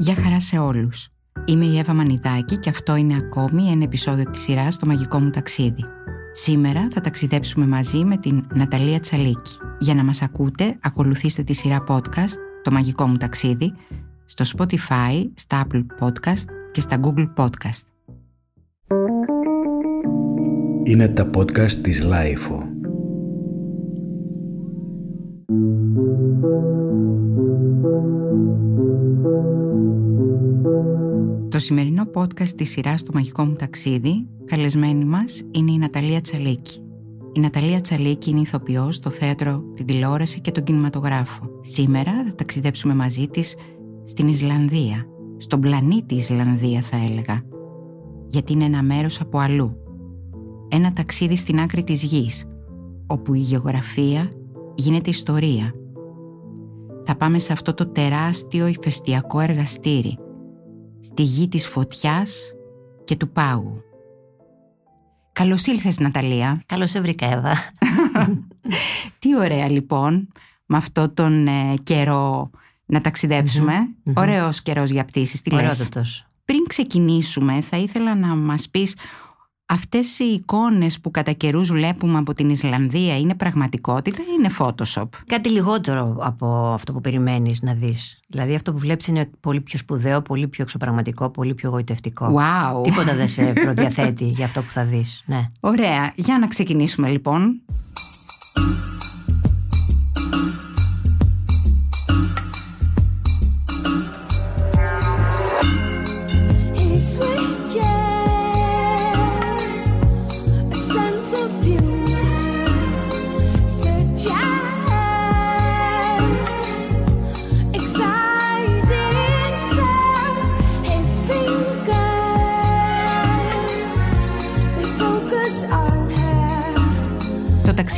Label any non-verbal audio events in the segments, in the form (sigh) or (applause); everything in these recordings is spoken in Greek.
Γεια χαρά σε όλους. Είμαι η Εύα Μανιδάκη και αυτό είναι ακόμη ένα επεισόδιο της σειράς «Το μαγικό μου ταξίδι». Σήμερα θα ταξιδέψουμε μαζί με την Ναταλία Τσαλίκη. Για να μας ακούτε, ακολουθήστε τη σειρά podcast «Το μαγικό μου ταξίδι» στο Spotify, στα Apple Podcast και στα Google Podcast. Είναι τα podcast της Lifeo. Σημερινό podcast της σειράς «Το μαγικό μου ταξίδι» καλεσμένη μας είναι η Ναταλία Τσαλίκη. Η Ναταλία Τσαλίκη είναι ηθοποιός στο θέατρο, την τηλεόραση και τον κινηματογράφο. Σήμερα θα ταξιδέψουμε μαζί της στην Ισλανδία, στον πλανήτη Ισλανδία θα έλεγα, γιατί είναι ένα μέρος από αλλού. Ένα ταξίδι στην άκρη της γης, όπου η γεωγραφία γίνεται ιστορία. Θα πάμε σε αυτό το τεράστιο ηφαιστειακό εργαστήρι, στη γη της φωτιάς και του πάγου. Καλώς ήλθες Ναταλία. Καλώς σε βρήκα Εύα. (laughs) Τι ωραία λοιπόν με αυτό τον ε, καιρό να ταξιδεψουμε mm Ωραίος καιρός για πτήσεις. Τι λες; Πριν ξεκινήσουμε θα ήθελα να μας πεις αυτές οι εικόνες που κατά καιρούς βλέπουμε από την Ισλανδία είναι πραγματικότητα ή είναι Photoshop? Κάτι λιγότερο από αυτό που περιμένεις να δεις. Δηλαδή αυτό που βλέπεις είναι πολύ πιο σπουδαίο, πολύ πιο εξωπραγματικό, πολύ πιο γοητευτικό. Wow. Τίποτα δεν σε (laughs) προδιαθέτει για αυτό που θα δεις. Ναι. Ωραία. Για να ξεκινήσουμε λοιπόν.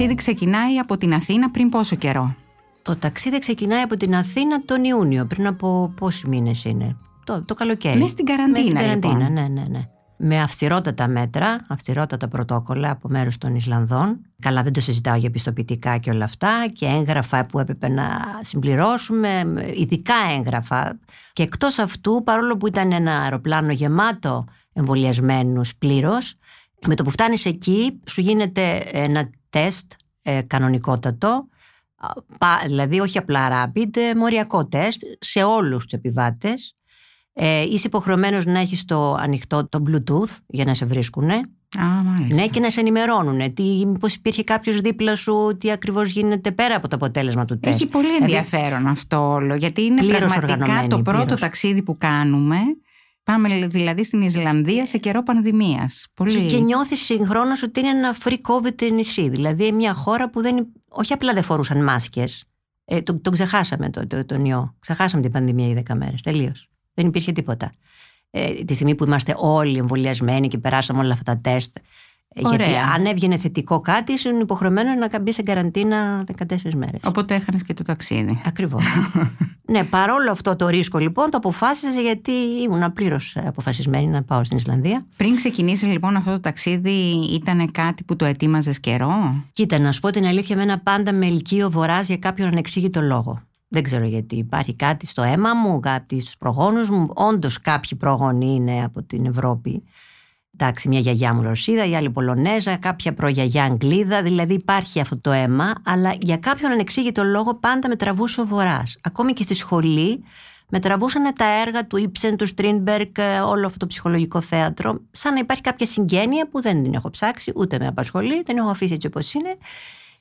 Ταξίδι ξεκινάει από την Αθήνα πριν πόσο καιρό; Το ταξίδι ξεκινάει από την Αθήνα τον Ιούνιο, πριν από πόσοι μήνες είναι; Το, το καλοκαίρι. Μέσα στην καραντίνα. στην καραντίνα, λοιπόν. ναι, ναι, ναι. Με αυστηρότατα μέτρα, αυστηρότατα πρωτόκολλα από μέρους των Ισλανδών. Καλά, δεν το συζητάω για πιστοποιητικά και όλα αυτά. Και έγγραφα που έπρεπε να συμπληρώσουμε, ειδικά έγγραφα. Και εκτός αυτού, παρόλο που ήταν ένα αεροπλάνο γεμάτο εμβολιασμένους πλήρως, με το που φτάνεις εκεί, σου γίνεται ένα τεστ ε, κανονικότατο, δηλαδή όχι απλά rapid, ε, μοριακό τεστ σε όλους τους επιβάτες. Ε, είσαι υποχρεωμένος να έχεις το ανοιχτό το Bluetooth για να σε βρίσκουνε. Α, μάλιστα. Ναι, και να σε ενημερώνουν. Τι, μήπως υπήρχε κάποιος δίπλα σου, τι ακριβώς γίνεται πέρα από το αποτέλεσμα του τεστ. Έχει πολύ ενδιαφέρον αυτό όλο, γιατί είναι πραγματικά το πρώτο ταξίδι που κάνουμε Πάμε δηλαδή στην Ισλανδία σε καιρό πανδημίας. Πολύ... Και, νιώθεις συγχρόνως ότι είναι ένα free COVID νησί. Δηλαδή μια χώρα που δεν. Όχι απλά δεν φορούσαν μάσκες. Ε, τον, τον ξεχάσαμε το, το, τον ιό. Ξεχάσαμε την πανδημία οι 10 μέρες. Τελείως. Δεν υπήρχε τίποτα. Ε, τη στιγμή που είμαστε όλοι εμβολιασμένοι και περάσαμε όλα αυτά τα τεστ Ωραία. Γιατί αν έβγαινε θετικό κάτι, ήσουν υποχρεωμένο να μπεις σε καραντίνα 14 μέρες. Οπότε έχανες και το ταξίδι. Ακριβώς. (laughs) ναι, παρόλο αυτό το ρίσκο λοιπόν το αποφάσισε γιατί ήμουν πλήρως αποφασισμένη να πάω στην Ισλανδία. Πριν ξεκινήσει λοιπόν αυτό το ταξίδι, ήταν κάτι που το ετοίμαζες καιρό; Κοίτα, να σου πω την αλήθεια, με ένα πάντα με ελκύο βορράς για κάποιον ανεξήγητο λόγο. Δεν ξέρω γιατί. Υπάρχει κάτι στο αίμα μου, κάτι στους προγόνους μου. Όντως, κάποιοι πρόγονοι είναι από την Ευρώπη. Εντάξει, μια γιαγιά μου Ρωσίδα, η άλλη Πολωνέζα, κάποια προγιαγιά Αγγλίδα, δηλαδή υπάρχει αυτό το αίμα, αλλά για κάποιον ανεξήγητο λόγο πάντα με τραβούσε ο Βορρά. Ακόμη και στη σχολή με τραβούσαν τα έργα του Ήψεν, του Στρίνμπεργκ, όλο αυτό το ψυχολογικό θέατρο, σαν να υπάρχει κάποια συγγένεια που δεν την έχω ψάξει, ούτε με απασχολεί, την έχω αφήσει έτσι όπως είναι.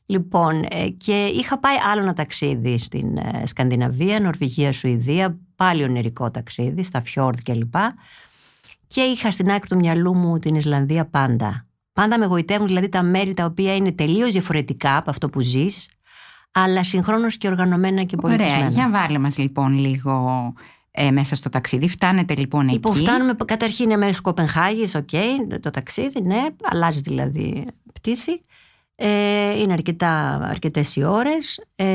Λοιπόν, ε, και είχα πάει άλλο ένα ταξίδι στην ε, Σκανδιναβία, Νορβηγία, Σουηδία, πάλι ονειρικό ταξίδι, στα Φιόρδ κλπ και είχα στην άκρη του μυαλού μου την Ισλανδία πάντα. Πάντα με γοητεύουν δηλαδή τα μέρη τα οποία είναι τελείως διαφορετικά από αυτό που ζεις, αλλά συγχρόνως και οργανωμένα και πολιτισμένα. Ωραία, για βάλε μας λοιπόν λίγο ε, μέσα στο ταξίδι. Φτάνετε λοιπόν εκεί. Λοιπόν, φτάνουμε καταρχήν είναι μέσω Κοπενχάγης, OK, okay, το ταξίδι, ναι, αλλάζει δηλαδή πτήση. Ε, είναι αρκετά, αρκετές οι ώρες. Ε,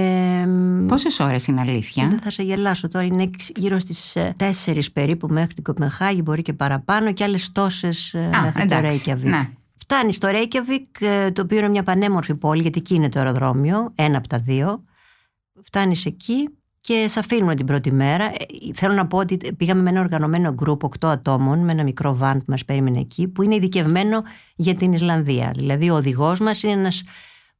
Πόσες ώρες είναι αλήθεια; Δεν θα σε γελάσω τώρα, είναι γύρω στις 4 ε, περίπου μέχρι την Κοπενχάγη, μπορεί και παραπάνω και άλλες τόσες ε, Α, μέχρι εντάξει, το Reykjavik. Ναι. Φτάνει στο Reykjavik, ε, το οποίο είναι μια πανέμορφη πόλη, γιατί εκεί είναι το αεροδρόμιο, ένα από τα δύο. Φτάνεις εκεί και σε αφήνουμε την πρώτη μέρα. Ε, θέλω να πω ότι πήγαμε με ένα οργανωμένο γκρουπ 8 ατόμων, με ένα μικρό βαν που μας περίμενε εκεί, που είναι ειδικευμένο για την Ισλανδία. Δηλαδή, ο οδηγός μας είναι ένας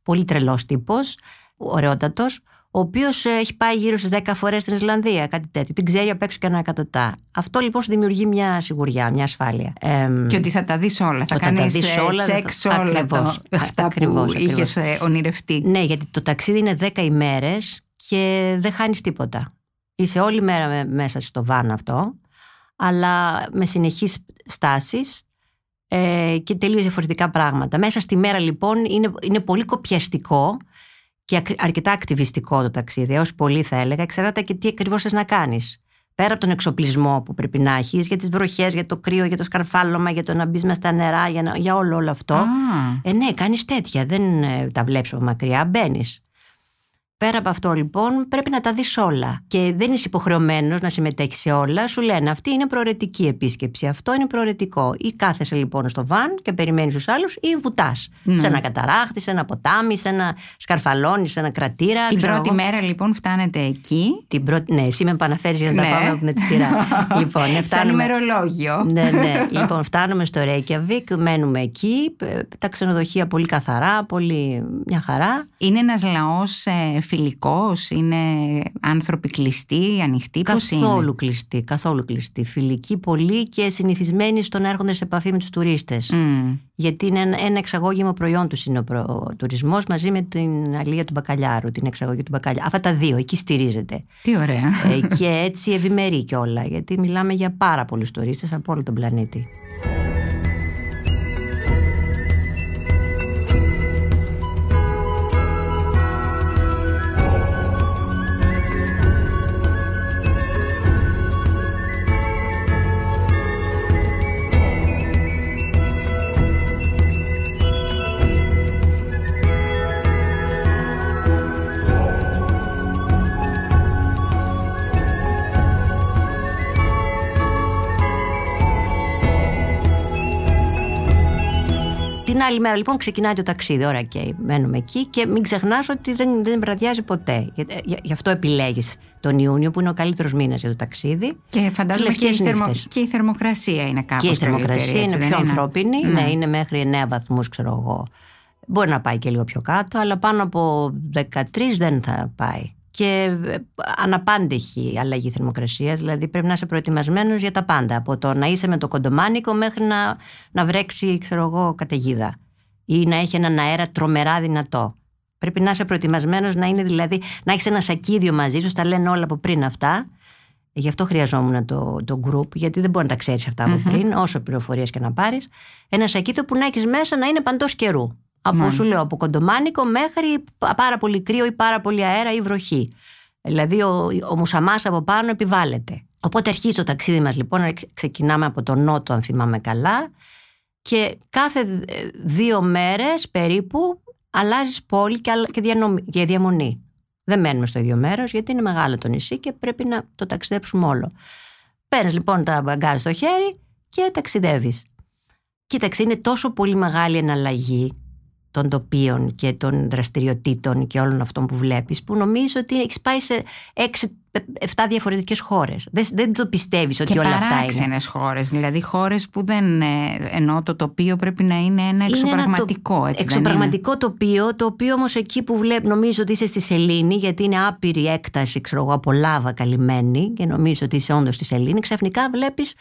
πολύ τρελός τύπος, ωραιότατος, ο οποίος ε, έχει πάει γύρω στις 10 φορές στην Ισλανδία, κάτι τέτοιο. Την ξέρει απ' έξω και ένα εκατοτά. Αυτό λοιπόν σου δημιουργεί μια σιγουριά, μια ασφάλεια. και ότι θα τα δεις όλα. Θα κάνεις ε, τσεκ σε όλα ακριβώς, αυτά ακριβώς, που είχες ονειρευτεί. Ναι, γιατί το ταξίδι είναι 10 ημέρες και δεν χάνεις τίποτα. Είσαι όλη μέρα μέσα στο βάν αυτό, αλλά με συνεχείς στάσεις ε, και τελείως διαφορετικά πράγματα. Μέσα στη μέρα λοιπόν είναι, είναι πολύ κοπιαστικό και αρκετά ακτιβιστικό το ταξίδι, έως πολύ θα έλεγα, εξαρτάται και τι ακριβώς θες να κάνεις. Πέρα από τον εξοπλισμό που πρέπει να έχεις, για τις βροχές, για το κρύο, για το σκαρφάλωμα, για το να μπεις μες στα νερά, για, για όλο, όλο αυτό. Ε, ναι, κάνεις τέτοια. Δεν ε, τα βλέπεις από μακριά. Μπαίνεις. Πέρα από αυτό λοιπόν πρέπει να τα δεις όλα και δεν είσαι υποχρεωμένος να συμμετέχεις σε όλα. Σου λένε αυτή είναι προαιρετική επίσκεψη, αυτό είναι προαιρετικό. Ή κάθεσαι λοιπόν στο βαν και περιμένεις τους άλλους ή βουτάς ναι. σε ένα καταράχτη, σε ένα ποτάμι, σε ένα σκαρφαλόνι, σε ένα κρατήρα. Την πρώτη μέρα λοιπόν φτάνετε εκεί. Την πρώτη, ναι, εσύ με επαναφέρεις για να τα ναι. πάμε με τη σειρά. (laughs) λοιπόν, ναι, φτάνουμε... Σαν ημερολόγιο. ναι, ναι. (laughs) Λοιπόν, φτάνουμε στο Reykjavik, μένουμε εκεί, τα ξενοδοχεία πολύ καθαρά, πολύ μια χαρά. Είναι ένας λαός ε, φιλικός, είναι άνθρωποι κλειστοί, ανοιχτοί, καθόλου είναι; κλειστοί, καθόλου κλειστοί. Φιλικοί πολύ και συνηθισμένοι στο να έρχονται σε επαφή με τους τουρίστες. Γιατί είναι ένα εξαγώγημο προϊόν τους είναι ο τουρισμός μαζί με την αλία του μπακαλιάρου, την εξαγωγή του μπακαλιάρου. Αυτά τα δύο, εκεί στηρίζεται. Τι ωραία. Ε, και έτσι ευημερεί κιόλα, γιατί μιλάμε για πάρα πολλούς τουρίστες από όλο τον πλανήτη. Την άλλη μέρα λοιπόν ξεκινάει το ταξίδι. Ωραία, και μένουμε εκεί και μην ξεχνάς ότι δεν, δεν βραδιάζει ποτέ. Γι' αυτό επιλέγεις τον Ιούνιο που είναι ο καλύτερος μήνας για το ταξίδι. Και φαντάζομαι και η, θερμο... και η θερμοκρασία είναι κάπως Και η θερμοκρασία είναι πιο ανθρώπινη. Ναι. ναι, είναι μέχρι 9 βαθμούς, ξέρω εγώ. Μπορεί να πάει και λίγο πιο κάτω, αλλά πάνω από 13 δεν θα πάει και ε, αναπάντεχη αλλαγή θερμοκρασίας. Δηλαδή πρέπει να είσαι προετοιμασμένος για τα πάντα. Από το να είσαι με το κοντομάνικο μέχρι να, να βρέξει, ξέρω εγώ, καταιγίδα. Ή να έχει έναν αέρα τρομερά δυνατό. Πρέπει να είσαι προετοιμασμένος να είναι δηλαδή να έχεις ένα σακίδιο μαζί σου. Τα λένε όλα από πριν αυτά. Γι' αυτό χρειαζόμουν το, το group, γιατί δεν μπορεί να τα ξέρεις αυτά από πριν, όσο πληροφορίες και να πάρεις. Ένα σακίδιο που να έχεις μέσα να είναι παντός καιρού. Από ναι. σου λέω από κοντομάνικο μέχρι πάρα πολύ κρύο ή πάρα πολύ αέρα ή βροχή. Δηλαδή ο, ο μουσαμάς από πάνω επιβάλλεται. Οπότε αρχίζει το ταξίδι μας λοιπόν, ξεκινάμε από τον νότο αν θυμάμαι καλά και κάθε δύο μέρες περίπου αλλάζεις πόλη και, και διαμονή. Δεν μένουμε στο ίδιο μέρος γιατί είναι μεγάλο το νησί και πρέπει να το ταξιδέψουμε όλο. Παίρνεις λοιπόν τα μπαγκάζ στο χέρι και ταξιδεύεις. Κοίταξε, είναι τόσο πολύ μεγάλη εναλλαγή των τοπίων και των δραστηριοτήτων και όλων αυτών που βλέπεις που νομίζω ότι έχεις πάει σε 6-7 διαφορετικές χώρες. Δεν, δεν το πιστεύεις ότι όλα αυτά είναι. Και χώρες, δηλαδή χώρες που δεν ε, ενώ το τοπίο πρέπει να είναι ένα εξωπραγματικό. Είναι ένα εξωπραγματικό τοπίο, το οποίο όμως εκεί που βλέπεις νομίζω ότι είσαι στη Σελήνη γιατί είναι άπειρη έκταση ξέρω εγώ, από λάβα καλυμμένη και νομίζω ότι είσαι όντως στη Σελήνη ξαφνικά βλέπεις ε,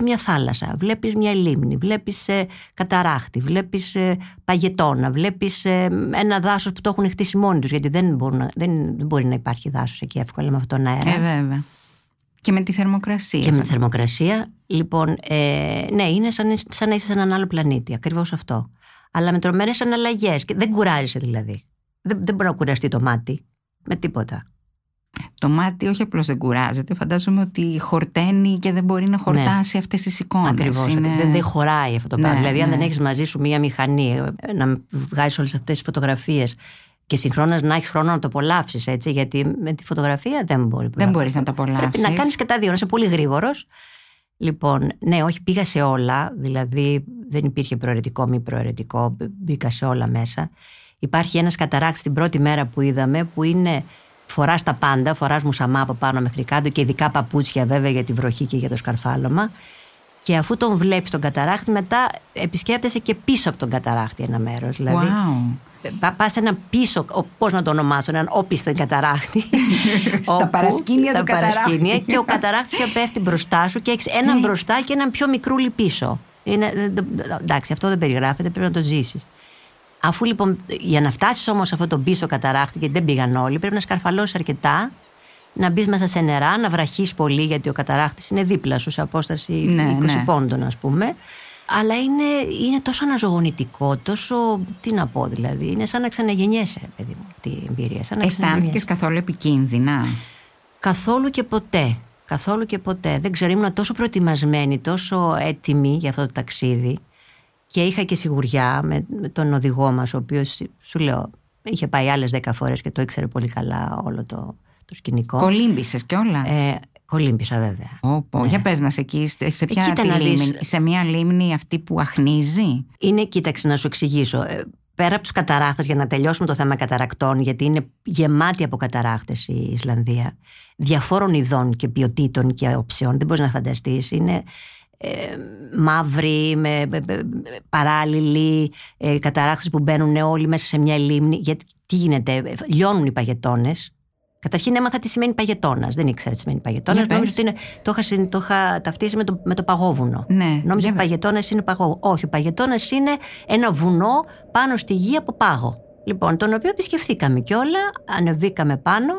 μια θάλασσα, βλέπεις μια λίμνη, βλέπεις ε, καταράχτη, βλέπεις ε, παγετώνα, βλέπεις ε, ένα δάσος που το έχουν χτίσει μόνοι τους γιατί δεν, μπορούν, δεν, δεν μπορεί να υπάρχει δάσος εκεί εύκολα με αυτόν τον αέρα. Ε, βέβαια. Και με τη θερμοκρασία. Και με τη θερμοκρασία. Λοιπόν, ε, ναι, είναι σαν, σαν να είσαι σε έναν άλλο πλανήτη, ακριβώς αυτό. Αλλά με τρομερές αναλλαγές. Δεν κουράζεσαι δηλαδή. Δεν, δεν μπορεί να κουραστεί το μάτι με τίποτα. Το μάτι όχι απλώς δεν κουράζεται, φαντάζομαι ότι χορταίνει και δεν μπορεί να χορτάσει ναι. αυτές τις εικόνες. Ακριβώς. Είναι... Δεν, δεν χωράει αυτό το πράγμα. Ναι, δηλαδή, αν ναι. δεν έχεις μαζί σου μία μηχανή, να βγάζεις όλες αυτές τις φωτογραφίες και συγχρόνως να έχεις χρόνο να το απολαύσεις, έτσι. Γιατί με τη φωτογραφία δεν μπορεί. Δεν μπορείς να το απολαύσεις. Πρέπει να κάνεις και τα δύο, να είσαι πολύ γρήγορος. Λοιπόν, ναι, όχι, πήγα σε όλα. Δηλαδή, δεν υπήρχε προαιρετικό, μη προαιρετικό. Μπήκα σε όλα μέσα. Υπάρχει ένας καταράκτη την πρώτη μέρα που είδαμε, που είναι φοράς τα πάντα, φοράς μουσαμά από πάνω μέχρι κάτω και ειδικά παπούτσια βέβαια για τη βροχή και για το σκαρφάλωμα. Και αφού τον βλέπεις τον καταράχτη, μετά επισκέπτεσαι και πίσω από τον καταράχτη ένα μέρος. Δηλαδή, Wow. Πα πας ένα πίσω, πώς να το ονομάσω, έναν όπιστο καταράχτη. (laughs) Στα όπου- παρασκήνια στα του καταράχτη. παρασκήνια και ο καταράχτης και πέφτει μπροστά σου και έχεις έναν μπροστά και έναν πιο μικρούλι πίσω. Είναι, δεν- δεν- εντάξει, αυτό δεν περιγράφεται, πρέπει να το ζήσεις. Αφού λοιπόν, για να φτάσεις όμως σε αυτό το πίσω καταράχτη, γιατί δεν πήγαν όλοι, πρέπει να σκαρφαλώσεις αρκετά, να μπεις μέσα σε νερά, να βραχείς πολύ, γιατί ο καταράχτης είναι δίπλα σου σε απόσταση Ναι, 20 ναι. πόντων, ας πούμε. Αλλά είναι, είναι τόσο αναζωογονητικό, τόσο. Τι να πω δηλαδή. Είναι σαν να ξαναγεννιέσαι, ρε παιδί μου, αυτή η εμπειρία. Σαν να Αισθάνθηκες ξαναγεννιέσαι. καθόλου επικίνδυνα; Καθόλου και ποτέ. Καθόλου και ποτέ. Δεν ξέρω, ήμουν τόσο προετοιμασμένη, τόσο έτοιμη για αυτό το ταξίδι. Και είχα και σιγουριά με, με τον οδηγό μας, ο οποίος, σου λέω, είχε πάει άλλες δέκα φορές και το ήξερε πολύ καλά όλο το, το σκηνικό. Κολύμπησες κιόλας; Ε, κολύμπησα βέβαια. Όπο, ναι. Για πες μας εκεί, σε- σε ποια κοίτα τη να δεις. λίμνη, σε μια λίμνη αυτή που αχνίζει; Είναι, κοίταξε να σου εξηγήσω. Ε, Πέρα από τους καταράχτες, για να τελειώσουμε το θέμα καταρακτών, γιατί είναι γεμάτη από καταράχτες η Ισλανδία, διαφόρων ειδών και ποιοτήτων και όψεων, δεν μπορείς να φανταστείς. Είναι ε, μαύροι, με, με- με- παράλληλοι, ε, καταράχτες που μπαίνουν όλοι μέσα σε μια λίμνη. Γιατί τι γίνεται, ε, λιώνουν οι παγετώνες. Καταρχήν έμαθα τι σημαίνει παγετώνας. Δεν ήξερα τι σημαίνει παγετώνας. Για πες. Νόμιζα ότι είναι, το, είχα, συν- το είχα ταυτίσει με το, με το παγόβουνο. Ναι, Νόμιζα για ότι πες. παγετώνας είναι παγόβουνο. Όχι, ο παγετώνας είναι ένα βουνό πάνω στη γη από πάγο. Λοιπόν, τον οποίο επισκεφθήκαμε κιόλα, ανεβήκαμε πάνω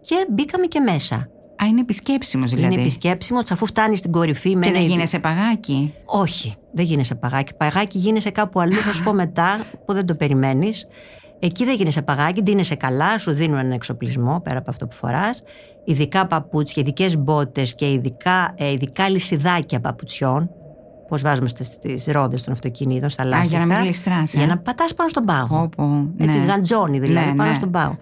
και μπήκαμε και μέσα. Α, είναι επισκέψιμος δηλαδή. Είναι επισκέψιμος, αφού φτάνει στην κορυφή με Και ένα δεν είδη- γίνεσαι παγάκι; όχι, δεν γίνεσαι παγάκι. Παγάκι γίνεσαι κάπου αλλού, θα σου πω μετά, που δεν το περιμένεις. Εκεί δεν γίνεσαι παγάκι, ντύνεσαι καλά, σου δίνουν έναν εξοπλισμό πέρα από αυτό που φοράς. Ειδικά παπούτσια, ειδικές μπότες και ειδικά, ε, ειδικά λυσιδάκια παπουτσιών. Πώς βάζουμε στις ρόδες των αυτοκινήτων, στα λάστιχα. για να μην γλιστράς, ε. Για να πατάς πάνω στον πάγο. Όπο, Έτσι, ναι. γαντζόνι δηλαδή, Ναι, πάνω ναι. στον πάγο.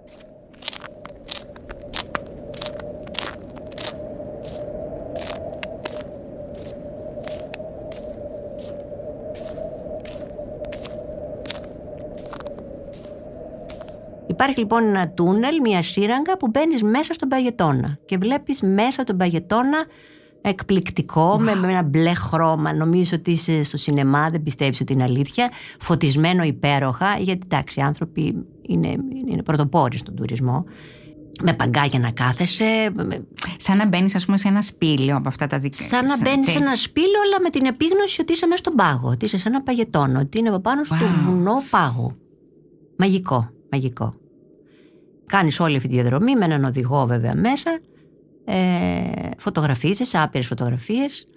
Υπάρχει λοιπόν ένα τούνελ, μια σύραγγα που μπαίνεις μέσα στον παγετώνα και βλέπεις μέσα τον παγετώνα εκπληκτικό με, με ένα μπλε χρώμα. Νομίζω ότι είσαι στο σινεμά, δεν πιστεύεις ότι είναι αλήθεια. Φωτισμένο υπέροχα, γιατί εντάξει, οι άνθρωποι είναι, είναι πρωτοπόροι στον τουρισμό. Με παγκάκια να κάθεσαι, με- Σαν να μπαίνεις, ας πούμε, σε ένα σπήλαιο από αυτά τα δικά σαν να μπαίνεις σε τε- ένα σπήλαιο, αλλά με την επίγνωση ότι είσαι μέσα στον πάγο. Ότι είσαι σε ένα παγετώνο, ότι είναι από πάνω στο Wow. βουνό πάγου. Μαγικό, μαγικό. Κάνεις όλη αυτή τη διαδρομή με έναν οδηγό βέβαια μέσα. Ε, φωτογραφίζεις, άπειρες φωτογραφίες.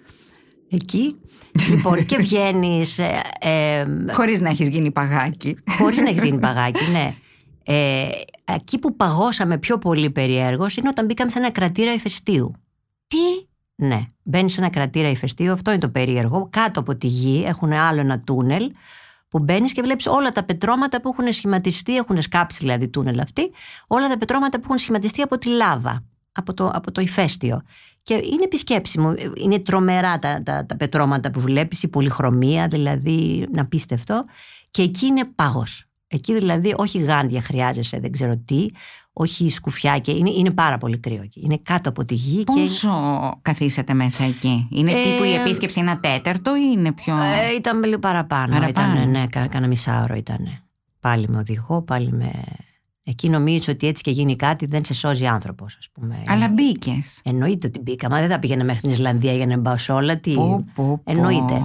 Εκεί. (laughs) λοιπόν, και βγαίνεις ε, ε, Χωρίς να έχεις γίνει παγάκι. Χωρίς να έχεις γίνει παγάκι, ναι. Ε, εκεί που παγώσαμε πιο πολύ περιέργως είναι όταν μπήκαμε σε ένα κρατήρα ηφαιστείου. Τι; Ναι, μπαίνεις σε ένα κρατήρα ηφαιστείου, αυτό είναι το περίεργο. Κάτω από τη γη έχουν άλλο ένα τούνελ που μπαίνεις και βλέπεις όλα τα πετρώματα που έχουν σχηματιστεί, έχουν σκάψει δηλαδή τούνελ αυτοί, όλα τα πετρώματα που έχουν σχηματιστεί από τη λάβα, από το, από το ηφαίστειο. Και είναι επισκέψιμο. Είναι τρομερά τα, τα, τα πετρώματα που βλέπεις, η πολυχρωμία, δηλαδή είναι απίστευτο. Και εκεί είναι πάγος. Εκεί δηλαδή όχι γάντια χρειάζεσαι, δεν ξέρω τι, όχι σκουφιάκια. Είναι, είναι πάρα πολύ κρύο εκεί. Είναι κάτω από τη γη. και Πόσο καθίσατε μέσα εκεί, Είναι Ε, τύπου η επίσκεψη ένα τέταρτο ή είναι πιο. Ε, ήταν λίγο παραπάνω. Παραπάνω. Ήτανε, ναι, κα, κάνα μισάωρο ήταν. Πάλι με οδηγό, πάλι με. Εκεί νομίζω ότι έτσι και γίνει κάτι δεν σε σώζει άνθρωπος, ας πούμε. Αλλά μπήκες. Εννοείται ότι μπήκα. Μα δεν θα πήγαινα μέχρι την Ισλανδία για να μπάω σε όλα. Τι... Εννοείται.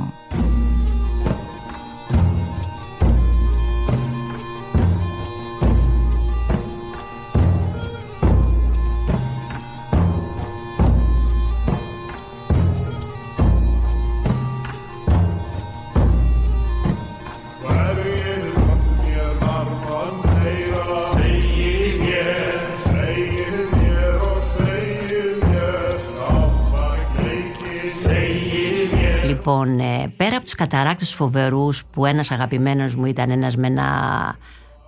Καταράκτες φοβερούς που ένας αγαπημένος μου ήταν ένας με ένα,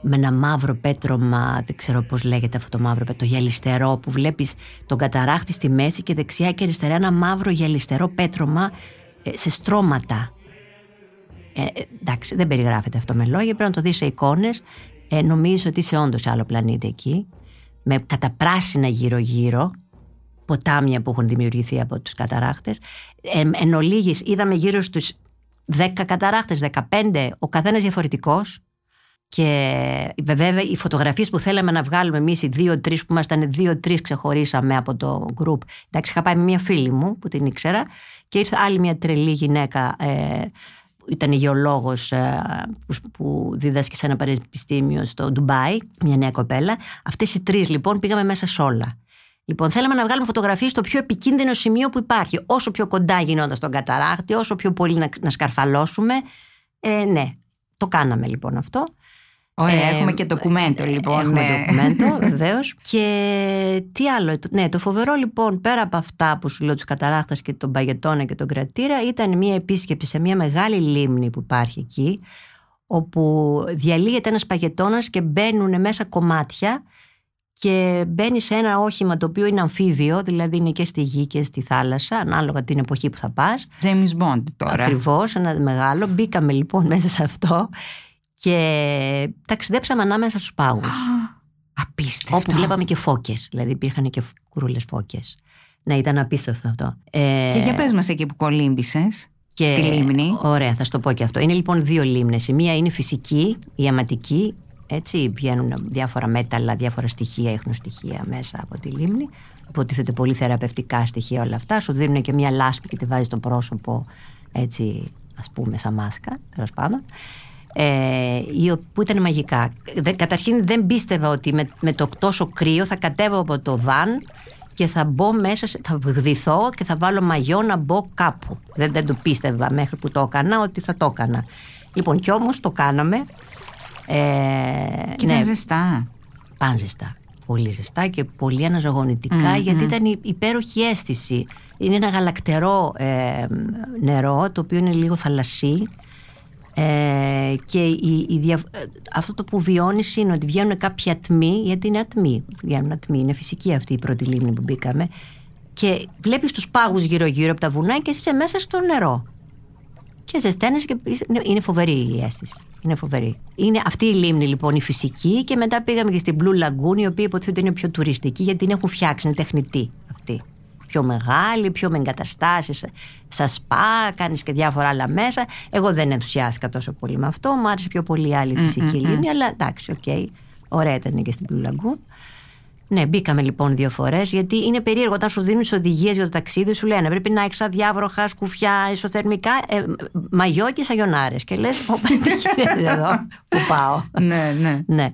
με ένα μαύρο πέτρωμα, δεν ξέρω πώς λέγεται αυτό το μαύρο πέτρωμα, το γυαλιστερό που βλέπεις τον καταράκτη στη μέση και δεξιά και αριστερά ένα μαύρο γυαλιστερό πέτρωμα ε, σε στρώματα. Ε, ε, εντάξει, δεν περιγράφεται αυτό με λόγια, πρέπει να το δεις σε εικόνες. Ε, νομίζω ότι είσαι όντως σε άλλο πλανήτη εκεί. με καταπράσινα γύρω-γύρω, ποτάμια που έχουν δημιουργηθεί από τους καταράχτες. Ε, εν ολίγης είδαμε γύρω στους 10 καταράχτες, 15, ο καθένας διαφορετικός. Και βέβαια οι φωτογραφίες που θέλαμε να βγάλουμε εμείς οι δύο-τρει που ήμασταν δύο-τρει ξεχωρίσαμε από το group. Εντάξει, είχα πάει με μια φίλη μου που την ήξερα και ήρθε άλλη μια τρελή γυναίκα ε, ήταν γεωλόγος ε, που δίδασκε σε ένα πανεπιστήμιο στο Ντουμπάι, μια νέα κοπέλα. Αυτές οι τρεις λοιπόν πήγαμε μέσα σε όλα. Λοιπόν, θέλαμε να βγάλουμε φωτογραφίες στο πιο επικίνδυνο σημείο που υπάρχει. Όσο πιο κοντά γινόταν στον καταράκτη, όσο πιο πολύ να, να σκαρφαλώσουμε. Ε, ναι, το κάναμε λοιπόν αυτό. Ωραία, ε, έχουμε και ντοκουμέντο λοιπόν. Έχουμε ναι. ντοκουμέντο, (laughs) βεβαίως. Και τι άλλο. Ναι, το φοβερό λοιπόν, πέρα από αυτά που σου λέω τους καταράχτες και τον παγετώνα και τον κρατήρα, ήταν μια επίσκεψη σε μια μεγάλη λίμνη που υπάρχει εκεί, όπου διαλύεται ένας παγετώνας και μπαίνουν μέσα κομμάτια και μπαίνεις σε ένα όχημα το οποίο είναι αμφίβιο, δηλαδή είναι και στη γη και στη θάλασσα, ανάλογα την εποχή που θα πας. James Bond τώρα. Ακριβώς, ένα μεγάλο. Μπήκαμε λοιπόν (laughs) μέσα σε αυτό και ταξιδέψαμε ανάμεσα στους πάγους. Απίστευτο. Όπου βλέπαμε και φώκες. Δηλαδή υπήρχαν και κουρούλες φώκες. Ναι, ήταν απίστευτο αυτό. Ε, Και για πες μας εκεί που κολύμπησες. και- Τη λίμνη. Ωραία, θα σου το πω και αυτό. Είναι λοιπόν δύο λίμνες. Η μία είναι φυσική, η αματική. Έτσι, βγαίνουν διάφορα μέταλλα, διάφορα στοιχεία, έχουν στοιχεία μέσα από τη λίμνη. Υποτίθεται πολύ θεραπευτικά στοιχεία όλα αυτά. Σου δίνουν και μία λάσπη και τη βάζεις στο πρόσωπο, έτσι, ας πούμε, σαν μάσκα, τέλος πάντων. Ε, η ο- που ήταν μαγικά. Δε- καταρχήν δεν πίστευα ότι με, με το τόσο κρύο θα κατέβω από το βαν και θα μπω μέσα, σε- θα βδηθώ και θα βάλω μαγιό να μπω κάπου. Δεν, δεν το πίστευα μέχρι που το έκανα ότι θα το έκανα. Λοιπόν, κι όμως το κάναμε. Ε, Και ήταν ζεστά. πάνε ζεστά. Πολύ ζεστά και πολύ αναζωογονητικά γιατί ήταν η- υπέροχη αίσθηση. Είναι ένα γαλακτερό ε, νερό το οποίο είναι λίγο θαλασσί ε, και η, η δια- ε, αυτό το που βιώνεις είναι ότι βγαίνουν κάποια ατμοί γιατί είναι ατμοί, βγαίνουν ατμοί, είναι φυσική αυτή η πρώτη λίμνη που μπήκαμε και βλέπεις τους πάγους γύρω γύρω από τα βουνά και εσύ είσαι μέσα στο νερό και ζεσταίνεσαι και είναι- είναι φοβερή η αίσθηση. Είναι φοβερή. Είναι αυτή η λίμνη λοιπόν η φυσική και μετά πήγαμε και στην Blue Lagoon η οποία υποτίθεται είναι πιο τουριστική γιατί την έχουν φτιάξει, είναι τεχνητή αυτή. Πιο μεγάλη, πιο με εγκαταστάσεις, σα σπα, κάνεις και διάφορα άλλα μέσα. Εγώ δεν ενθουσιάστηκα τόσο πολύ με αυτό. Μου άρεσε πιο πολύ άλλη φυσική λίμνη, αλλά εντάξει, οκ. Ωραία ήταν και στην Blue Lagoon. Ναι, μπήκαμε λοιπόν δύο φορές, γιατί είναι περίεργο όταν σου δίνουν τις οδηγίες για το ταξίδι, σου λένε πρέπει να έχεις αδιάβροχα, σκουφιά, ισοθερμικά, ε, μαγιό και σαγιονάρε. Και λες, Ωπα, (laughs) τι γίνεται εδώ που πάω. ναι, ναι. Ναι,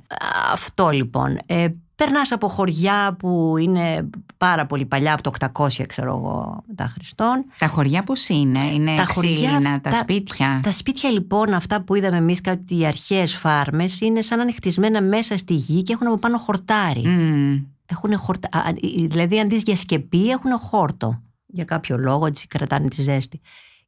αυτό λοιπόν. Ε, Περνάς από χωριά που είναι πάρα πολύ παλιά, από το 800 ξέρω εγώ μετά Χριστόν. Τα χωριά πώς είναι, είναι Τα ξύλινα, χωριά, τα, τα- σπίτια; Τα σπίτια λοιπόν, αυτά που είδαμε εμείς, κάτι οι αρχαίες φάρμες, είναι σαν να είναι χτισμένα μέσα στη γη και έχουν από πάνω χορτάρι. Μμμ. Έχουν χορτα... α, α, Δηλαδή αντί για σκεπή έχουν χόρτο. Για κάποιο λόγο έτσι κρατάνε τη ζέστη.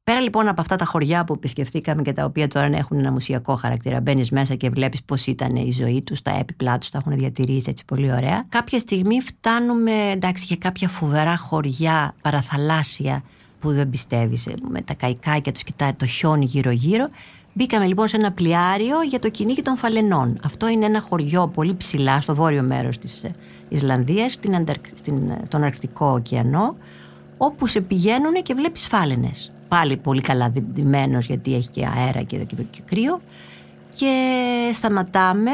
Πέρα λοιπόν από αυτά τα χωριά που επισκεφτήκαμε και τα οποία τώρα έχουν ένα μουσιακό χαρακτήρα, μπαίνεις μέσα και βλέπεις πώς ήταν η ζωή τους, τα έπιπλά τους, τα έχουν διατηρήσει έτσι πολύ ωραία. Κάποια στιγμή φτάνουμε, εντάξει, για κάποια φοβερά χωριά παραθαλάσσια που δεν πιστεύεις, με τα καϊκάκια τους και τα- το χιόνι γύρω-γύρω. Μπήκαμε λοιπόν σε ένα πλοιάριο για το κυνήγι των φαλενών. Αυτό είναι ένα χωριό πολύ ψηλά στο βόρειο μέρος της ε, Ισλανδίας, στην, Ανταρκ- στην, ε, στον Αρκτικό ωκεανό, όπου σε πηγαίνουν και βλέπεις φάλαινες. Πάλι πολύ καλά δημένος γιατί έχει και αέρα και, και, και κρύο. Και σταματάμε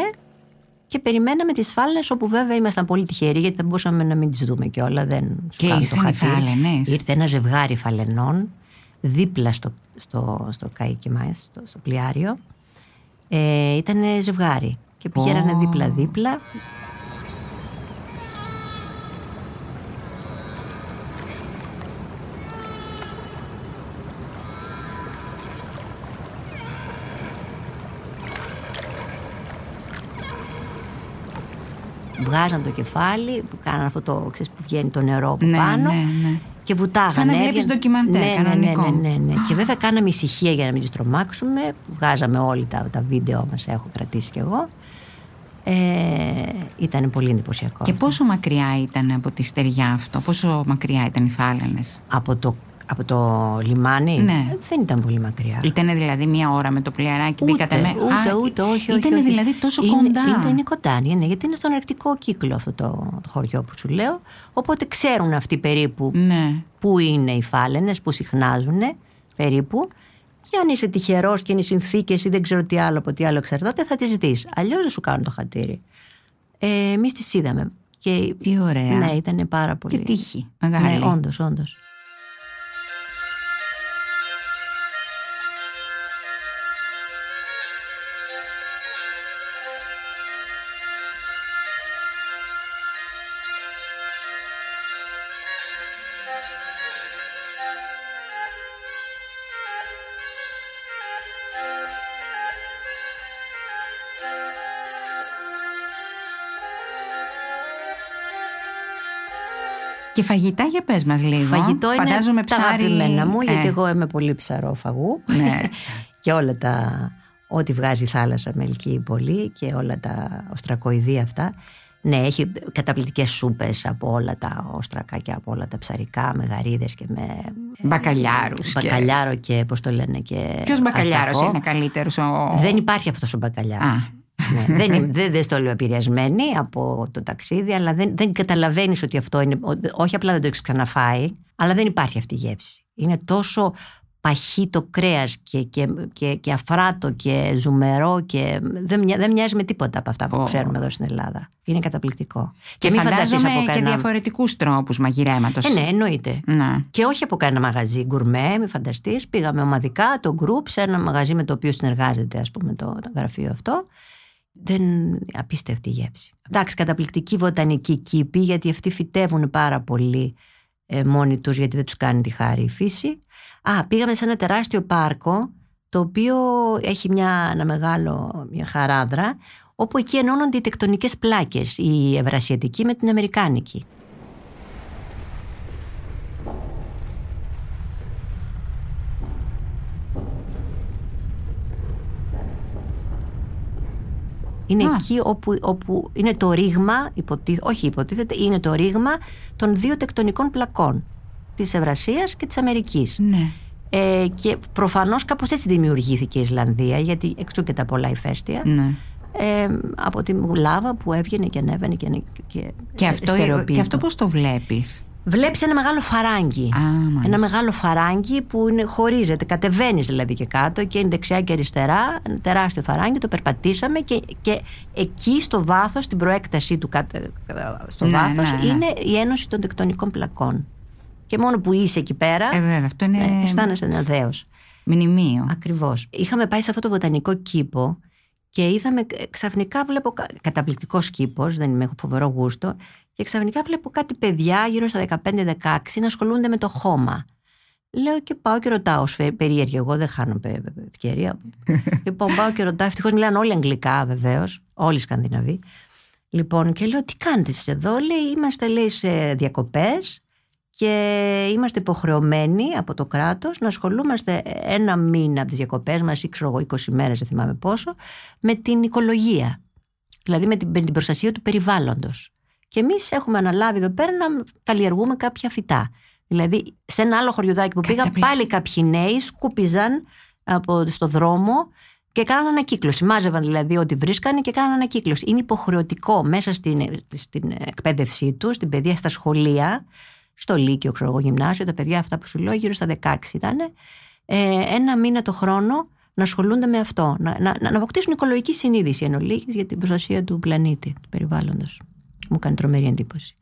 και περιμέναμε τις φάλαινες όπου βέβαια ήμασταν πολύ τυχεροί γιατί δεν μπορούσαμε να μην τις δούμε κιόλα. Δεν σου Και κάνουν το ήρθαν οι χατήρι. φάλαινες. Ήρθε ένα ζευγάρι φαλενών δίπλα στο, στο, στο καίκι μας, στο, στο πλοιάριο. Ε, ήταν ζευγάρι και πηγαίνανε Ω. δίπλα-δίπλα. Βγάζαν το κεφάλι, που κάναν αυτό το, ξέρεις, που βγαίνει το νερό από Ναι, πάνω ναι, ναι. και βουτάγανε. Σαν να βλέπεις έβγαινε- ντοκιμαντέρ, ναι, ναι, κανονικό. Ναι, ναι, ναι, ναι. Και βέβαια κάναμε ησυχία για να μην τους τρομάξουμε. Βγάζαμε όλοι τα, τα βίντεο μας, έχω κρατήσει κι εγώ. Ε, ήταν πολύ εντυπωσιακό. Και αυτό. πόσο μακριά ήταν από τη στεριά αυτό, πόσο μακριά ήταν οι φάλαινες; Από το, από το λιμάνι. Ναι. Ε, Δεν ήταν πολύ μακριά. Ήταν δηλαδή μία ώρα με το πλοιαράκι, Ούτε, μπήκατε με. ούτε, Α, ούτε, όχι, όχι. Ήταν όχι. δηλαδή τόσο είναι, κοντά. Είναι, είναι κοντά, είναι, γιατί είναι στον αρκτικό κύκλο αυτό το, το χωριό που σου λέω. Οπότε ξέρουν αυτοί περίπου Ναι. πού είναι οι φάλαινες, πού συχνάζουν περίπου. Και αν είσαι τυχερός και είναι οι συνθήκες ή δεν ξέρω τι άλλο από τι άλλο εξαρτάται, θα τις δει. Αλλιώς δεν σου κάνουν το χατήρι. Ε, Εμείς τις είδαμε. Και, Τι ωραία. Ναι, ήταν πάρα πολύ. Και τύχη. Μεγάλη. Ναι, όντως, όντως. Και φαγητά για πες μας λίγο. Φαγητό είναι Φαντάζομαι τα ψάρι. αγαπημένα μου, γιατί Ε, εγώ είμαι πολύ ψαρόφαγου. Ναι. (laughs) και όλα τα. Ό,τι βγάζει η θάλασσα με ελκύει πολύ και όλα τα οστρακοειδή αυτά. Ναι, έχει καταπληκτικές σούπες από όλα τα όστρακα και από όλα τα ψαρικά, με γαρίδες και με... Μπακαλιάρους και- Μπακαλιάρο και, πώς το λένε και... Ποιος μπακαλιάρος αστακό. είναι καλύτερος ο... Δεν υπάρχει αυτός ο μπακαλιάρος. Α. Ναι, (laughs) δεν, είναι- δεν, δεν στο λέω επηρεασμένη από το ταξίδι, αλλά δεν, δεν καταλαβαίνεις ότι αυτό είναι. ο- Όχι απλά δεν το έχεις ξαναφάει, αλλά δεν υπάρχει αυτή η γεύση. Είναι τόσο παχύ το κρέας και, και, και, και αφράτο και ζουμερό και δεν, μοια- δεν μοιάζει με τίποτα από αυτά που Ω. ξέρουμε εδώ στην Ελλάδα. Είναι καταπληκτικό. Και, μην φανταστείς φαντάζομαι από και κανένα... διαφορετικούς τρόπους μαγειρέματος. Ε, ναι, εννοείται. Να. Και όχι από κανένα μαγαζί γκουρμέ, μην φανταστείς. Πήγαμε ομαδικά, το group, σε ένα μαγαζί με το οποίο συνεργάζεται, ας πούμε, το, το γραφείο αυτό. Δεν απίστευτη η γεύση. Εντάξει, καταπληκτική βοτανική κήπη, γιατί αυτοί φυτεύουν πάρα πολύ ε, μόνοι τους, γιατί δεν τους κάνει τη χάρη η φύση. Α, πήγαμε σε ένα τεράστιο πάρκο, το οποίο έχει μια, ένα μεγάλο, μια χαράδρα, όπου εκεί ενώνονται οι τεκτονικές πλάκες, η ευρασιατική με την αμερικάνικη. Είναι Α. εκεί όπου, όπου είναι το ρήγμα, υποτί, όχι υποτίθεται, είναι το ρήγμα των δύο τεκτονικών πλακών. Της Ευρασίας και της Αμερικής. Ναι. Ε, και προφανώς κάπως έτσι δημιουργήθηκε η Ισλανδία, γιατί εξού και τα πολλά ηφαίστεια. ναι. Ε, από τη λάβα που έβγαινε και ανέβαινε και, και, Και αυτό, στερεοποιείται. και αυτό πώς το βλέπεις; Βλέπεις ένα μεγάλο φαράγγι. Α, μάλιστα. Ένα μεγάλο φαράγγι που είναι, χωρίζεται, κατεβαίνεις δηλαδή και κάτω και είναι δεξιά και αριστερά. Ένα τεράστιο φαράγγι, το περπατήσαμε και, και εκεί στο βάθος, στην προέκτασή του, κάτω- στο Ναι, βάθος, ναι, ναι. είναι η ένωση των τεκτονικών πλακών. Και μόνο που είσαι εκεί πέρα, Ε, βέβαια, αυτό είναι ε, αισθάνεσαι ένα δέος. μνημείο. Ακριβώς. Είχαμε πάει σε αυτό το βοτανικό κήπο και είδαμε ε, ξαφνικά βλέπω. κα- Καταπληκτικός κήπος, δεν είμαι, έχω φοβερό γούστο. Και ξαφνικά βλέπω κάτι παιδιά γύρω στα 15-16 να ασχολούνται με το χώμα. Λέω και πάω και ρωτάω, ως φε- περίεργη, εγώ δεν χάνω πε- πε- ευκαιρία. (laughs) λοιπόν, πάω και ρωτάω, ευτυχώς μιλάνε όλοι αγγλικά βεβαίως, όλοι οι Σκανδιναβοί. Λοιπόν, και λέω, τι κάνετε εσείς εδώ, λέει, είμαστε λέει σε διακοπές και είμαστε υποχρεωμένοι από το κράτος να ασχολούμαστε ένα μήνα από τις διακοπές μας ή ξέρω εγώ 20 μέρες δεν θυμάμαι πόσο με την οικολογία δηλαδή με την, με την προστασία του περιβάλλοντος και εμείς έχουμε αναλάβει εδώ πέρα να καλλιεργούμε κάποια φυτά δηλαδή σε ένα άλλο χωριουδάκι που πήγα Καταπληκτικό. πάλι κάποιοι νέοι σκούπιζαν από, στο δρόμο και κάναν ανακύκλωση. Μάζευαν δηλαδή ό,τι βρίσκανε και κάναν ανακύκλωση. Είναι υποχρεωτικό μέσα στην, στην εκπαίδευσή τους, στην παιδεία στα σχολεία, στο Λύκειο, ξέρω εγώ, γυμνάσιο, τα παιδιά αυτά που σου λέω, γύρω στα 16 ήταν, ε, ένα μήνα το χρόνο να ασχολούνται με αυτό. Να, να, να αποκτήσουν οικολογική συνείδηση εν ολίγης για την προστασία του πλανήτη, του περιβάλλοντος. Μου κάνει τρομερή εντύπωση.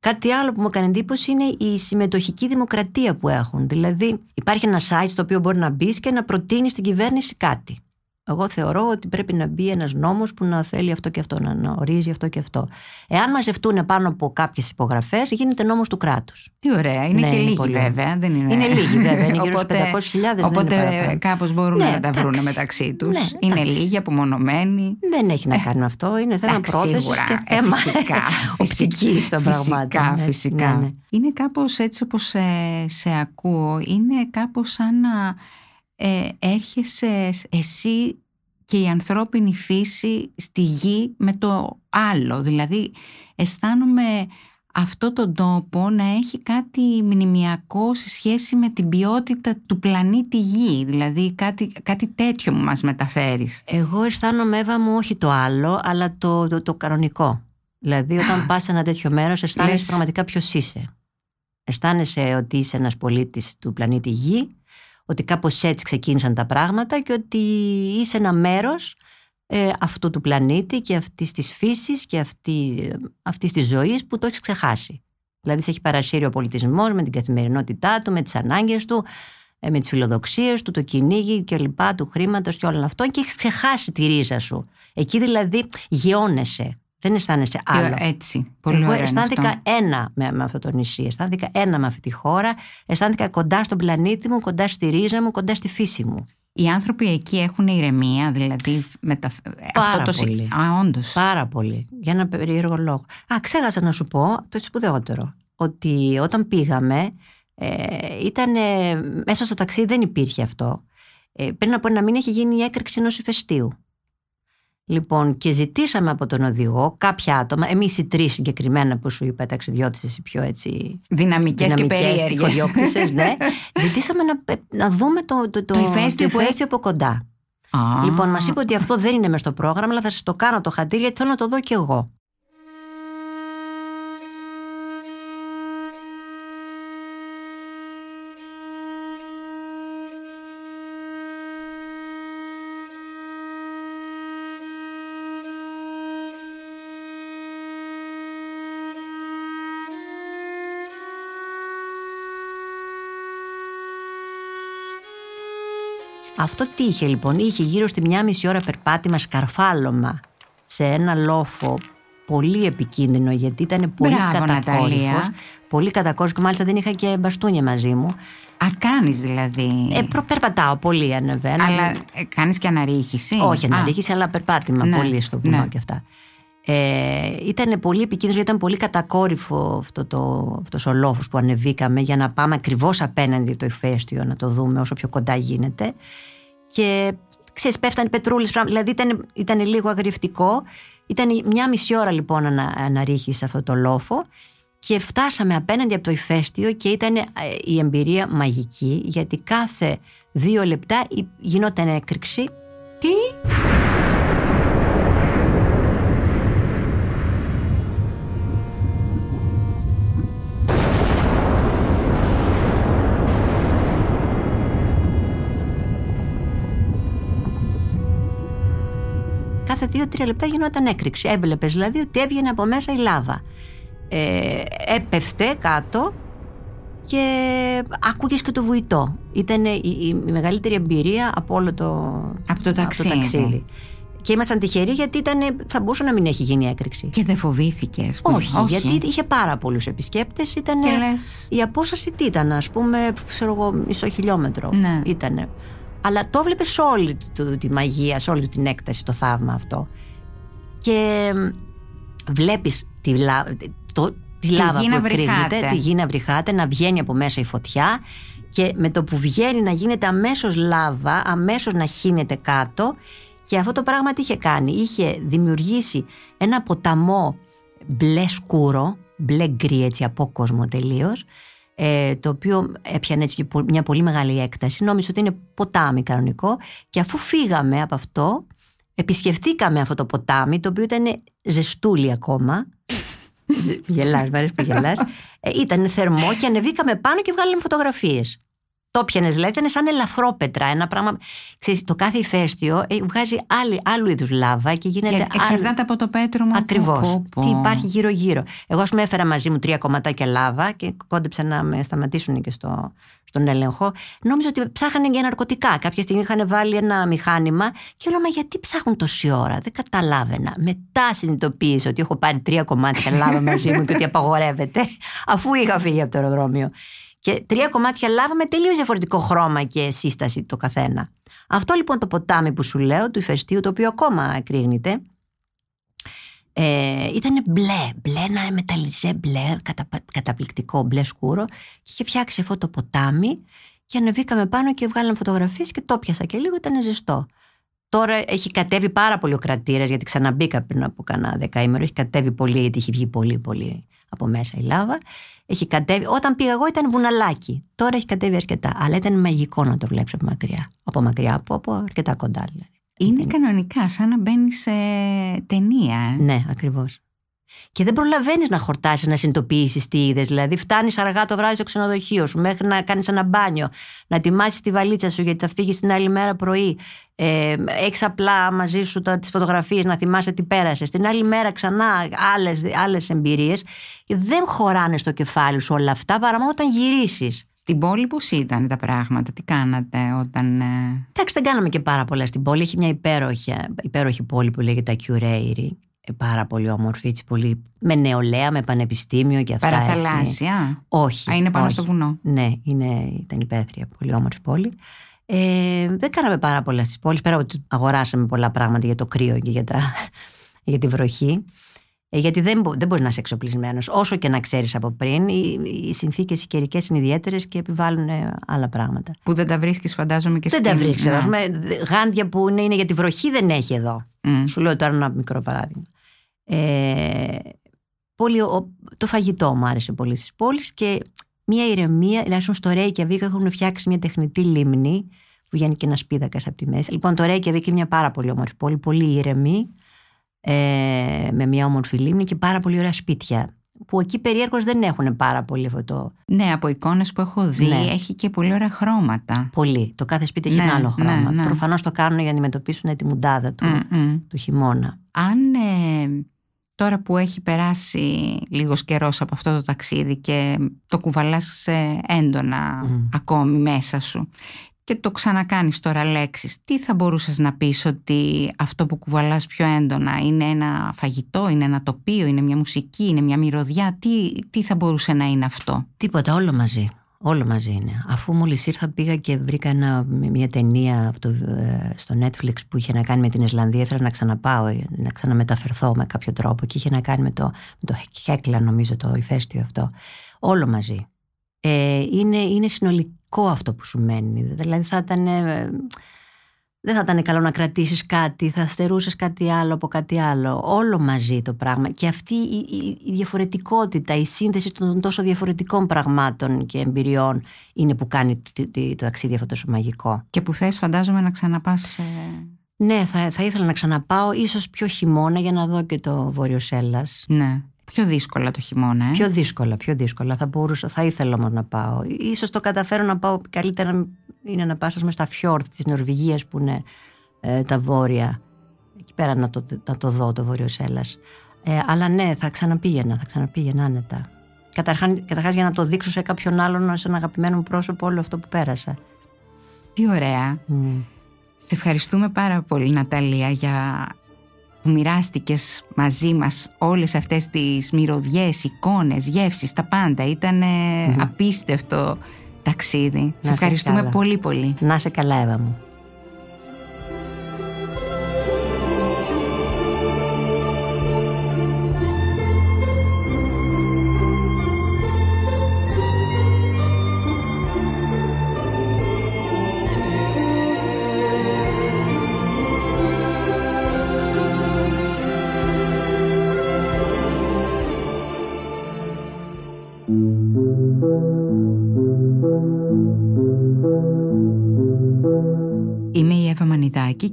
Κάτι άλλο που μου έκανε εντύπωση είναι η συμμετοχική δημοκρατία που έχουν. Δηλαδή, υπάρχει ένα site στο οποίο μπορεί να μπεις και να προτείνεις στην κυβέρνηση κάτι. Εγώ θεωρώ ότι πρέπει να μπει ένας νόμος που να θέλει αυτό και αυτό, να, να ορίζει αυτό και αυτό. Εάν μαζευτούν πάνω από κάποιες υπογραφές, γίνεται νόμος του κράτους. Τι ωραία, είναι Ναι, και είναι λίγοι πολύ βέβαια. Δεν είναι... Είναι λίγοι, βέβαια, είναι (laughs) γύρω στους Οπότε- 500.000, δεν είναι Οπότε παραπάνω. κάπως μπορούν Ναι, να τα βρουν εντάξει. μεταξύ τους. Ναι, είναι εντάξει. λίγοι, απομονωμένοι. Δεν έχει να κάνει με αυτό. Είναι θέμα Εντάξει, πρόθεσης σίγουρα. και Ε, θέμα φυσικά, (laughs) οπτικής των πραγμάτων. Φυσικά, Ναι, φυσικά. ναι, ναι. Είναι κάπως έτσι όπως ε, σε ακούω, είναι κάπως σαν να ε, έρχεσαι εσύ και η ανθρώπινη φύση στη γη με το άλλο. Δηλαδή αισθάνομαι αυτό τον τόπο να έχει κάτι μνημιακό σε σχέση με την ποιότητα του πλανήτη Γη. Δηλαδή κάτι, κάτι τέτοιο μου μας μεταφέρεις. Εγώ αισθάνομαι, Εύα μου, όχι το άλλο, αλλά το, το, το κανονικό. Δηλαδή, όταν πας σε ένα τέτοιο μέρος, αισθάνεσαι Λες. πραγματικά ποιος είσαι. Αισθάνεσαι ότι είσαι ένας πολίτης του πλανήτη Γη, ότι κάπως έτσι ξεκίνησαν τα πράγματα και ότι είσαι ένα μέρος ε, αυτού του πλανήτη και αυτής της φύσης και αυτή αυτής της ζωής που το έχεις ξεχάσει. Δηλαδή, σε έχει παρασύρει ο πολιτισμός με την καθημερινότητά του, με τις ανάγκες του, ε, με τις φιλοδοξίες του, το κυνήγι και λοιπά, του χρήματος και όλο αυτό και έχεις ξεχάσει τη ρίζα σου. Εκεί δηλαδή γεώνεσαι. Δεν αισθάνεσαι άλλο. Έτσι, πολύ Εγώ ωραίο είναι αισθάνθηκα αυτό. ένα με, με αυτό το νησί, αισθάνθηκα ένα με αυτή τη χώρα, αισθάνθηκα κοντά στον πλανήτη μου, κοντά στη ρίζα μου, κοντά στη φύση μου. Οι άνθρωποι εκεί έχουν ηρεμία, δηλαδή μετα... Πάρα αυτό το... συ- πολύ. Α, όντως. Πάρα πολύ. Για ένα περίεργο λόγο. Α, ξέχασα να σου πω το σπουδαιότερο. Ότι όταν πήγαμε, ε, ήταν, μέσα στο ταξίδι δεν υπήρχε αυτό. Ε, πριν από ένα μήνα είχε γίνει η έκρηξη ενός ηφαιστείου. Λοιπόν, και ζητήσαμε από τον οδηγό κάποια άτομα, εμείς οι τρεις συγκεκριμένα που σου είπα, ταξιδιώτε, οι πιο έτσι. Δυναμικές, και δυναμικές, περίεργες. τυχοδιώκτησες, ναι. (laughs) Ζητήσαμε να, να δούμε το, το, το, Το ηφαίστειο που ηφαίστειο από κοντά. Α, Λοιπόν, μας είπε ότι αυτό δεν είναι μες στο πρόγραμμα, αλλά θα σας το κάνω το χατήρι γιατί θέλω να το δω κι εγώ. Αυτό τι είχε λοιπόν, είχε γύρω στη μια μισή ώρα περπάτημα σκαρφάλωμα σε ένα λόφο πολύ επικίνδυνο γιατί ήταν πολύ Μπράβο, κατακόρυφος. Ναταλία. Πολύ κατακόρυφος και μάλιστα δεν είχα και μπαστούνια μαζί μου. Α, κάνεις δηλαδή. Ε, προ, περπατάω πολύ, ανεβαίνω. Αλλά ε, κάνεις και αναρρίχηση; Όχι Α, αναρρίχηση, αλλά περπάτημα Ναι, πολύ στο βουνό ναι. και αυτά. Ε, ήταν πολύ επικίνδυνο, γιατί ήταν πολύ κατακόρυφο αυτό το, αυτός ο λόφος που ανεβήκαμε για να πάμε ακριβώς απέναντι το ηφαίστειο να το δούμε όσο πιο κοντά γίνεται. Και ξέρεις, πέφτανε πετρούλες, πράγμα- δηλαδή ήταν, ήταν λίγο αγριευτικό. Ήταν μια μισή ώρα λοιπόν ανα, αναρρίχηση σε αυτό το λόφο και φτάσαμε απέναντι από το ηφαίστειο και ήταν ε, η εμπειρία μαγική γιατί κάθε δύο λεπτά η- γινόταν έκρηξη Τι; Κάθε δύο-τρία λεπτά γινόταν έκρηξη. Έβλεπες δηλαδή ότι έβγαινε από μέσα η λάβα. Ε, έπεφτε κάτω και άκουγες και το βουητό. Ήταν η, η- η μεγαλύτερη εμπειρία από όλο το, Από το ταξίδι. Και ήμασταν τυχεροί γιατί ήταν, θα μπορούσε να μην έχει γίνει έκρηξη. Και δεν φοβήθηκες. που- όχι, γιατί είχε πάρα πολλούς επισκέπτες. Ήταν Και λες, η απόσταση τι ήταν, ας πούμε, ξέρω εγώ, μισό χιλιόμετρο. Ναι. Ήτανε. Αλλά το βλέπεις όλη του, τη μαγεία, σε όλη του την έκταση, το θαύμα αυτό. Και βλέπεις τη, λα... το, τη λάβα γη που να εκρήγνεται, βρυχάται. τη γη να βρυχάται, να βγαίνει από μέσα η φωτιά και με το που βγαίνει να γίνεται αμέσως λάβα, αμέσως να χύνεται κάτω και αυτό το πράγμα τι είχε κάνει, είχε δημιουργήσει ένα ποταμό μπλε σκούρο, μπλε γκρι έτσι από κόσμο τελείως. Ε, το οποίο έπιανε έτσι και πο- μια πολύ μεγάλη έκταση. Νόμιζα ότι είναι ποτάμι κανονικό. Και αφού φύγαμε από αυτό, επισκεφτήκαμε αυτό το ποτάμι, το οποίο ήταν ζεστούλι ακόμα. (laughs) Ζε- γελάς, μ' αρέσει που γελάς. Ε, ήταν θερμό και ανεβήκαμε πάνω και βγάλαμε φωτογραφίες. Το πιανε, δηλαδή, ήταν σαν ελαφρόπετρα. Ένα πράγμα. Ξέρεις, το κάθε ηφαίστειο ε, βγάζει άλλη, άλλου είδους λάβα και γίνεται. Και εξαρτάται από το πέτρωμα. που- Ακριβώς. που- που- Τι υπάρχει γύρω-γύρω. Εγώ, ας πούμε, έφερα μαζί μου τρία κομματάκια λάβα και κόντεψα να με σταματήσουν και στο, στον έλεγχο. Νόμιζα ότι ψάχνανε για ναρκωτικά. Κάποια στιγμή είχαν βάλει ένα μηχάνημα και λέω, Μα γιατί ψάχνουν τόση ώρα; Δεν καταλάβαινα. Μετά συνειδητοποίησα ότι έχω πάρει τρία κομμάτια λάβα μαζί μου και ότι απαγορεύεται, αφού είχα φύγει από το αεροδρόμιο. Και τρία κομμάτια λάβα με τελείως διαφορετικό χρώμα και σύσταση το καθένα. Αυτό λοιπόν το ποτάμι που σου λέω, του ηφαιστείου, το οποίο ακόμα εκρήγνεται, ε, ήταν μπλε, μπλε, ένα μεταλλιζέ μπλε, κατα, καταπληκτικό μπλε σκούρο και είχε φτιάξει αυτό το ποτάμι και ανεβήκαμε πάνω και βγάλαμε φωτογραφίες και το πιάσα και λίγο, ήταν ζεστό. Τώρα έχει κατέβει πάρα πολύ ο κρατήρας γιατί ξαναμπήκα πριν από κανένα δεκαήμερο, έχει κατέβει πολύ γιατί έχει βγει πολύ πολύ από μέσα η λάβα. Έχει κατέβει. Όταν πήγα εγώ ήταν βουναλάκι. Τώρα έχει κατέβει αρκετά. Αλλά ήταν μαγικό να το βλέπεις από μακριά. Από μακριά, από, από αρκετά κοντά δηλαδή. Είναι κανονικά σαν να μπαίνει σε ταινία. ε. Ναι, ακριβώς. Και δεν προλαβαίνεις να χορτάσεις, να συνειδητοποιήσεις τι είδες. Δηλαδή, φτάνεις αργά το βράδυ στο ξενοδοχείο σου, μέχρι να κάνεις ένα μπάνιο, να ετοιμάσεις τη βαλίτσα σου γιατί θα φύγεις την άλλη μέρα πρωί. Ε, Έχεις απλά μαζί σου τις φωτογραφίες να θυμάσαι τι πέρασες. Την άλλη μέρα ξανά άλλες εμπειρίες. Δεν χωράνε στο κεφάλι σου όλα αυτά παρά μόνο όταν γυρίσεις. Στην πόλη πώς ήταν τα πράγματα, τι κάνατε όταν... ε, Εντάξει, δεν κάναμε και πάρα πολλά στην πόλη. Έχει μια υπέροχη, υπέροχη πόλη που λέγεται Ακιουρέιρη. Ε, Πάρα πολύ όμορφη, έτσι, πολύ, με νεολαία, με πανεπιστήμιο και αυτά. έτσι. Παραθαλάσσια; Όχι. Α, είναι πάνω όχι. στο βουνό. Ναι, είναι, ήταν υπαίθρια, πολύ όμορφη πόλη. Ε, δεν κάναμε πάρα πολλά στις πόλεις, πέρα από ότι αγοράσαμε πολλά πράγματα για το κρύο και για, τα, (laughs) για τη βροχή. Ε, γιατί δεν, μπο- δεν μπορείς να είσαι εξοπλισμένος. Όσο και να ξέρεις από πριν, οι, οι συνθήκες οι καιρικές είναι ιδιαίτερες και επιβάλλουν ε, άλλα πράγματα. Που δεν τα βρίσκεις, φαντάζομαι και δεν στην- τα βρίσκεις εδώ. Ναι. Ας πούμε, δε- Γάντια που είναι, είναι για τη βροχή δεν έχει εδώ. Μμ. Σου λέω τώρα ένα μικρό παράδειγμα. Ε, πολύ, ο- το φαγητό μου άρεσε πολύ στις πόλεις και μια ηρεμία, δηλαδή στο Reykjavik έχουν φτιάξει μια τεχνητή λίμνη που βγαίνει και ένας πίδακα από τη μέση. Λοιπόν, το Reykjavik είναι μια πάρα πολύ όμορφη πόλη, πολύ ήρεμη, ε, με μια όμορφη λίμνη και πάρα πολύ ωραία σπίτια. Που εκεί περίεργως δεν έχουν πάρα πολύ αυτό το. Ναι, από εικόνες που έχω δει Ναι. έχει και πολύ ωραία χρώματα. Πολύ. Το κάθε σπίτι έχει Ναι, ένα άλλο ναι, χρώμα. ναι. Προφανώς το κάνουν για να αντιμετωπίσουν τη μουντάδα του, Μμ, μμ. του χειμώνα. Αν ε, τώρα που έχει περάσει λίγος καιρός από αυτό το ταξίδι και το κουβαλάς ε, έντονα Μμ. ακόμη μέσα σου και το ξανακάνεις τώρα λέξεις, τι θα μπορούσες να πεις ότι αυτό που κουβαλάς πιο έντονα είναι ένα φαγητό, είναι ένα τοπίο, είναι μια μουσική, είναι μια μυρωδιά, τι, τι θα μπορούσε να είναι αυτό; Τίποτα, όλο μαζί. Όλο μαζί είναι. Αφού μόλις ήρθα πήγα και βρήκα ένα, μια ταινία από το, ε, στο Netflix που είχε να κάνει με την Ισλανδία. Ήθελα να ξαναπάω, ε, να ξαναμεταφερθώ με κάποιο τρόπο και είχε να κάνει με το, με το Χέκλα νομίζω το ηφαίστειο αυτό. Όλο μαζί. Ε, είναι, είναι συνολικό αυτό που σου μένει. Δηλαδή θα ήταν... ε, δεν θα ήταν καλό να κρατήσεις κάτι, θα στερούσες κάτι άλλο από κάτι άλλο. Όλο μαζί το πράγμα. Και αυτή η, η- η διαφορετικότητα, η σύνθεση των τόσο διαφορετικών πραγμάτων και εμπειριών είναι που κάνει τη- τη- το ταξίδι αυτό τόσο μαγικό. Και που θες φαντάζομαι να ξαναπάς... ε, Ναι, θα, θα ήθελα να ξαναπάω, ίσως πιο χειμώνα για να δω και το Βόρειο Σέλλας. ναι, πιο δύσκολα το χειμώνα. Ε; Πιο δύσκολα, πιο δύσκολα. Θα, μπορούσα, θα ήθελα όμως να πάω. Ίσως το καταφέρω να πάω καλύτερα είναι να πάω ας πούμε, στα φιόρτ της Νορβηγίας που είναι ε, τα βόρεια. Εκεί πέρα να το, να το δω το Βόρειο Σέλλας. Ε, αλλά ναι, θα ξαναπήγαινα, θα ξαναπήγαινα άνετα. Καταρχάς, καταρχάς για να το δείξω σε κάποιον άλλον, σε ένα αγαπημένο μου πρόσωπο όλο αυτό που πέρασα. Τι ωραία. Μμ. Σε ευχαριστούμε πάρα πολύ Ναταλία για που μοιράστηκες μαζί μας όλες αυτές τις μυρωδιές, εικόνες, γεύσεις, τα πάντα. Ήταν απίστευτο ταξίδι. Σε είσαι ευχαριστούμε καλά. πολύ πολύ. Να είσαι καλά Εύα μου.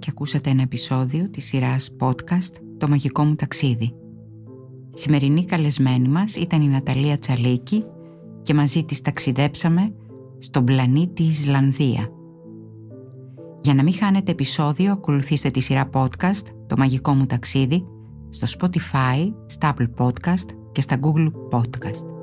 Και ακούσατε ένα επεισόδιο της σειράς podcast «Το μαγικό μου ταξίδι». Σημερινή καλεσμένη μας ήταν η Ναταλία Τσαλίκη και μαζί της ταξιδέψαμε στον πλανήτη Ισλανδία. Για να μην χάνετε επεισόδιο, ακολουθήστε τη σειρά podcast «Το μαγικό μου ταξίδι» στο Spotify, στα Apple Podcast και στα Google Podcast.